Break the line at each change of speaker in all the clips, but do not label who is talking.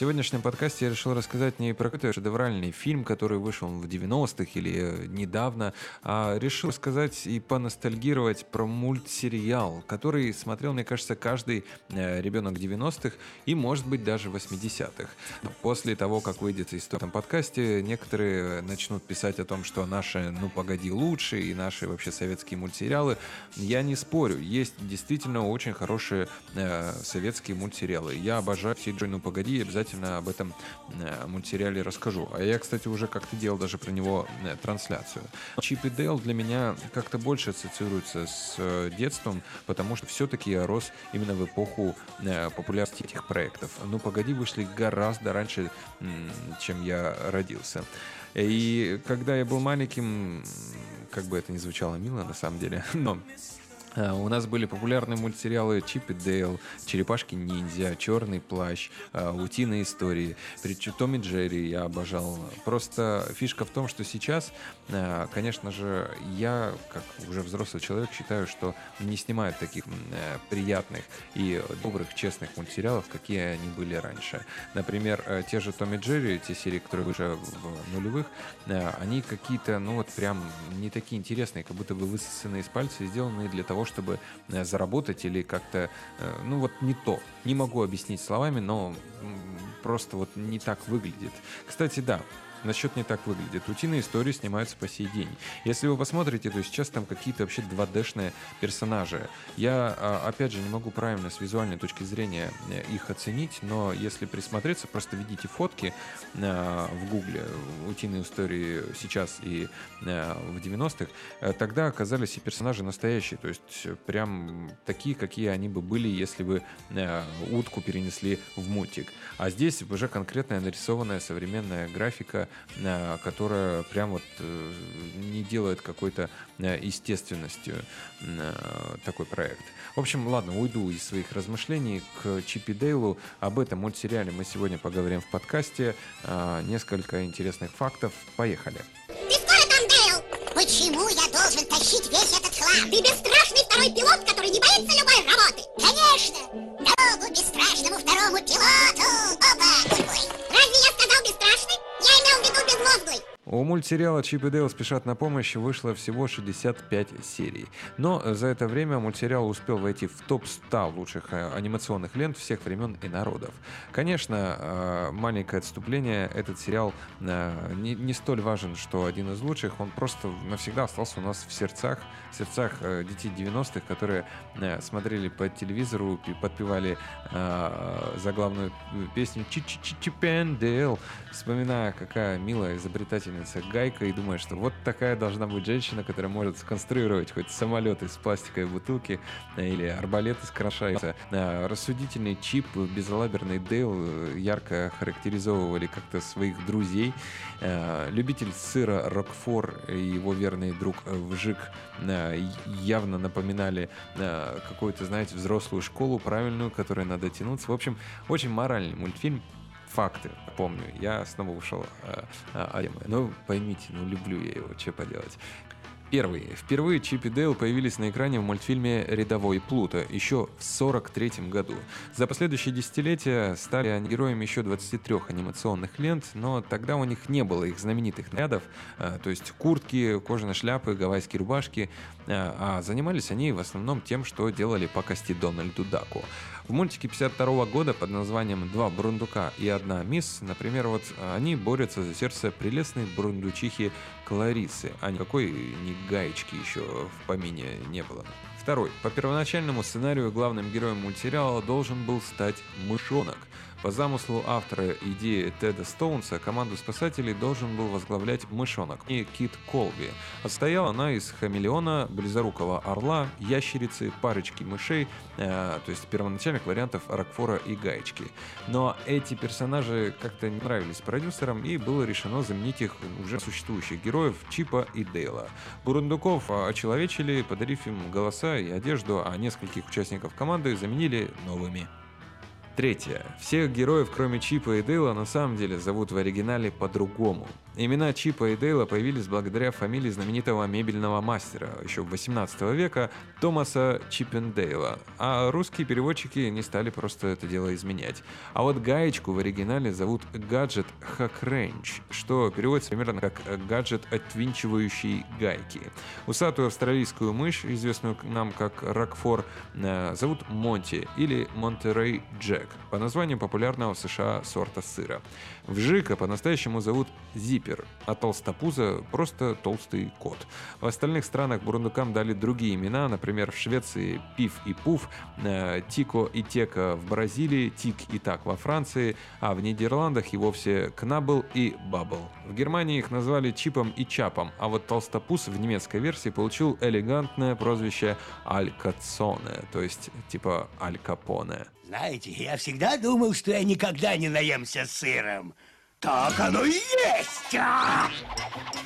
сегодняшнем подкасте я решил рассказать не про какой-то шедевральный фильм, который вышел в 90-х или э, недавно, а решил сказать и поностальгировать про мультсериал, который смотрел, мне кажется, каждый э, ребенок 90-х и, может быть, даже 80-х. После того, как выйдет из этом подкасте, некоторые начнут писать о том, что наши «Ну, погоди» лучше и наши вообще советские мультсериалы. Я не спорю, есть действительно очень хорошие э, советские мультсериалы. Я обожаю все «Ну, погоди», обязательно об этом э, мультсериале расскажу. А я, кстати, уже как-то делал даже про него э, трансляцию. Чип и Дейл для меня как-то больше ассоциируется с э, детством, потому что все-таки я рос именно в эпоху популярности этих проектов. «Ну, погоди» вышли гораздо раньше, чем я родился. И когда я был маленьким, как бы это ни звучало мило на самом деле, но У нас были популярные мультсериалы Чип и Дейл, Черепашки-ниндзя, Черный плащ, а, Утиные истории, причем Том и Джерри я обожал. Просто фишка в том, что сейчас, а, конечно же, я, как уже взрослый человек, считаю, что не снимают таких э, приятных и добрых, честных мультсериалов, какие они были раньше. Например, э, те же Том и Джерри, те серии, которые вышли в нулевых, э, они какие-то, ну вот прям не такие интересные, как будто бы высосанные из пальца и сделанные для того, чтобы э, заработать или как-то, э, ну вот не то. Не могу объяснить словами, но просто вот не так выглядит. Кстати, да, насчет не так выглядит. Утиные истории снимаются по сей день. Если вы посмотрите, то сейчас там какие-то вообще 2D-шные персонажи. Я, а, опять же, не могу правильно с визуальной точки зрения э, их оценить, но если присмотреться, просто видите фотки э, в гугле утиные истории сейчас и э, в 90-х, тогда оказались и персонажи настоящие, то есть прям такие, какие они бы были, если бы утку перенесли в мультик. А здесь уже конкретная нарисованная современная графика которая прям вот э, не делает какой-то э, естественностью такой проект. В общем, ладно, уйду из своих размышлений к Чипи Дейлу. Об этом мультсериале мы сегодня поговорим в подкасте. Несколько интересных фактов. Поехали.
Ты скоро там, Дейл? Почему я должен тащить весь этот хлам? Ты бесстрашный второй пилот, который не боится любой работы. Конечно! Дорогу бесстрашному второму пилоту! Опа!
У мультсериала «Чип и Дейл спешат на помощь» вышло всего 65 серий. Но за это время мультсериал успел войти в топ-100 лучших э, анимационных лент всех времен и народов. Конечно, э, маленькое отступление, этот сериал э, не, столь важен, что один из лучших, он просто навсегда остался у нас в сердцах, в сердцах детей 90-х, которые смотрели по телевизору и подпевали заглавную песню «Чип Дейл», вспоминая, какая милая, изобретательная писательница Гайка и думаешь, что вот такая должна быть женщина, которая может сконструировать хоть самолет из пластиковой бутылки э, или арбалет из крошайца. Э, рассудительный Чип, безалаберный Дейл э, ярко характеризовывали как-то своих друзей. Любитель сыра Рокфор и его верный друг Вжик явно напоминали какую-то, знаете, взрослую школу, правильную, которой надо тянуться. В общем, очень моральный мультфильм факты. Помню, я снова ушел э, э, Ну, поймите, ну люблю я его, что поделать. Первый. Впервые Чип и Дейл появились на экране в мультфильме «Рядовой Плуто» еще в 1943 году. За последующие десятилетия стали они героями еще 23 анимационных лент, но тогда у них не было их знаменитых нарядов, э, то есть куртки, кожаные шляпы, гавайские рубашки, э, а занимались они в основном тем, что делали по кости Дональду Даку. В мультике 52 года под названием «Два бурундука и одна мисс», например, вот они борются за сердце прелестной бурундучихи Кларисы, а никакой ни гаечки еще в помине не было. Второй. По первоначальному сценарию главным героем мультсериала должен был стать мышонок – по замыслу автора идеи Теда Стоунса, команду спасателей должен был возглавлять мышонок и Кит Колби. Отстояла она из хамелеона, близорукого орла, ящерицы, парочки мышей, э, то есть первоначальных вариантов Рокфора и Гаечки. Но эти персонажи как-то не нравились продюсерам, и было решено заменить их уже существующих героев Чипа и Дейла. Бурундуков очеловечили, подарив им голоса и одежду, а нескольких участников команды заменили новыми. Третье. Всех героев, кроме Чипа и Дейла, на самом деле зовут в оригинале по-другому. Имена Чипа и Дейла появились благодаря фамилии знаменитого мебельного мастера еще 18 века Томаса Чиппендейла, а русские переводчики не стали просто это дело изменять. А вот гаечку в оригинале зовут гаджет Hack что переводится примерно как гаджет, отвинчивающий гайки. Усатую австралийскую мышь, известную нам как Рокфор, э, зовут Монти или Монтерей Джек, по названию популярного в США сорта сыра. Вжика по-настоящему зовут Зипер, а толстопуза просто толстый кот. В остальных странах бурундукам дали другие имена, например, в Швеции Пиф и Пуф, э, Тико и Тека в Бразилии, Тик и Так во Франции, а в Нидерландах и вовсе Кнабл и Бабл. В Германии их назвали Чипом и Чапом, а вот толстопуз в немецкой версии получил элегантное прозвище Аль Кацоне, то есть типа Аль Капоне.
Знаете, я всегда думал, что я никогда не наемся сыром. Так оно и есть! А!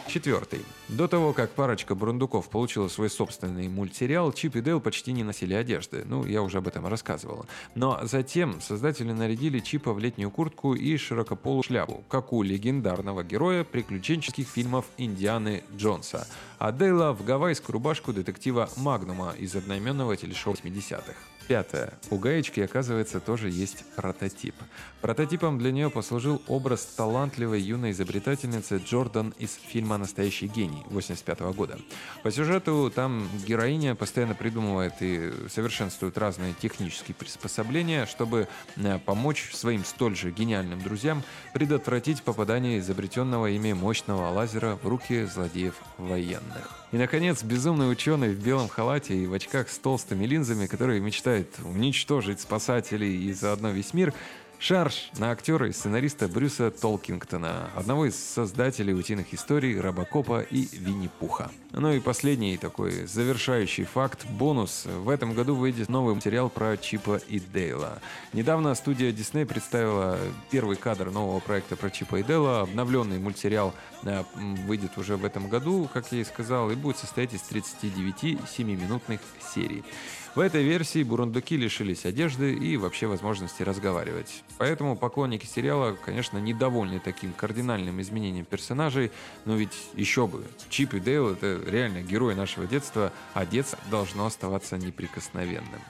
Четвертый. До того, как парочка бурундуков получила свой собственный мультсериал, Чип и Дейл почти не носили одежды. Ну, я уже об этом рассказывал. Но затем создатели нарядили Чипа в летнюю куртку и широкополую шляпу, как у легендарного героя приключенческих фильмов Индианы Джонса, а Дейла в гавайскую рубашку детектива Магнума из одноименного телешоу 80-х. Пятое. У гаечки, оказывается, тоже есть прототип. Прототипом для нее послужил образ талантливой юной изобретательницы Джордан из фильма «Настоящий гений» 85 года. По сюжету там героиня постоянно придумывает и совершенствует разные технические приспособления, чтобы э, помочь своим столь же гениальным друзьям предотвратить попадание изобретенного ими мощного лазера в руки злодеев военных. И, наконец, безумный ученый в белом халате и в очках с толстыми линзами, который мечтает уничтожить спасателей и заодно весь мир, Шарж на актера и сценариста Брюса Толкингтона, одного из создателей утиных историй, Робокопа и Винни-Пуха. Ну и последний такой завершающий факт, бонус. В этом году выйдет новый материал про Чипа и Дейла. Недавно студия Disney представила первый кадр нового проекта про Чипа и Дейла. Обновленный мультсериал э, выйдет уже в этом году, как я и сказал, и будет состоять из 39 7-минутных серий. В этой версии бурундуки лишились одежды и вообще возможности разговаривать. Поэтому поклонники сериала, конечно, недовольны таким кардинальным изменением персонажей, но ведь еще бы, Чип и Дейл — это реально герои нашего детства, а детство должно оставаться неприкосновенным.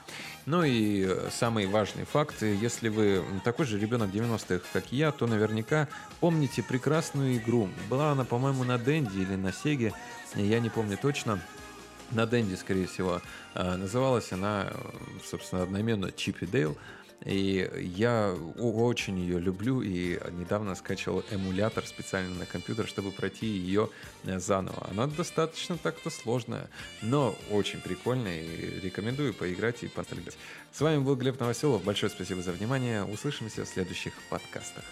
Ну и самый важный факт, если вы такой же ребенок 90-х, как я, то наверняка помните прекрасную игру. Была она, по-моему, на Денди или на Сеге, я не помню точно на Денди, скорее всего. А, называлась она, собственно, одноименно Чип и Дейл. И я очень ее люблю и недавно скачивал эмулятор специально на компьютер, чтобы пройти ее э, заново. Она достаточно так-то сложная, но очень прикольная и рекомендую поиграть и поностальгировать. С вами был Глеб Новоселов. Большое спасибо за внимание. Услышимся в следующих подкастах.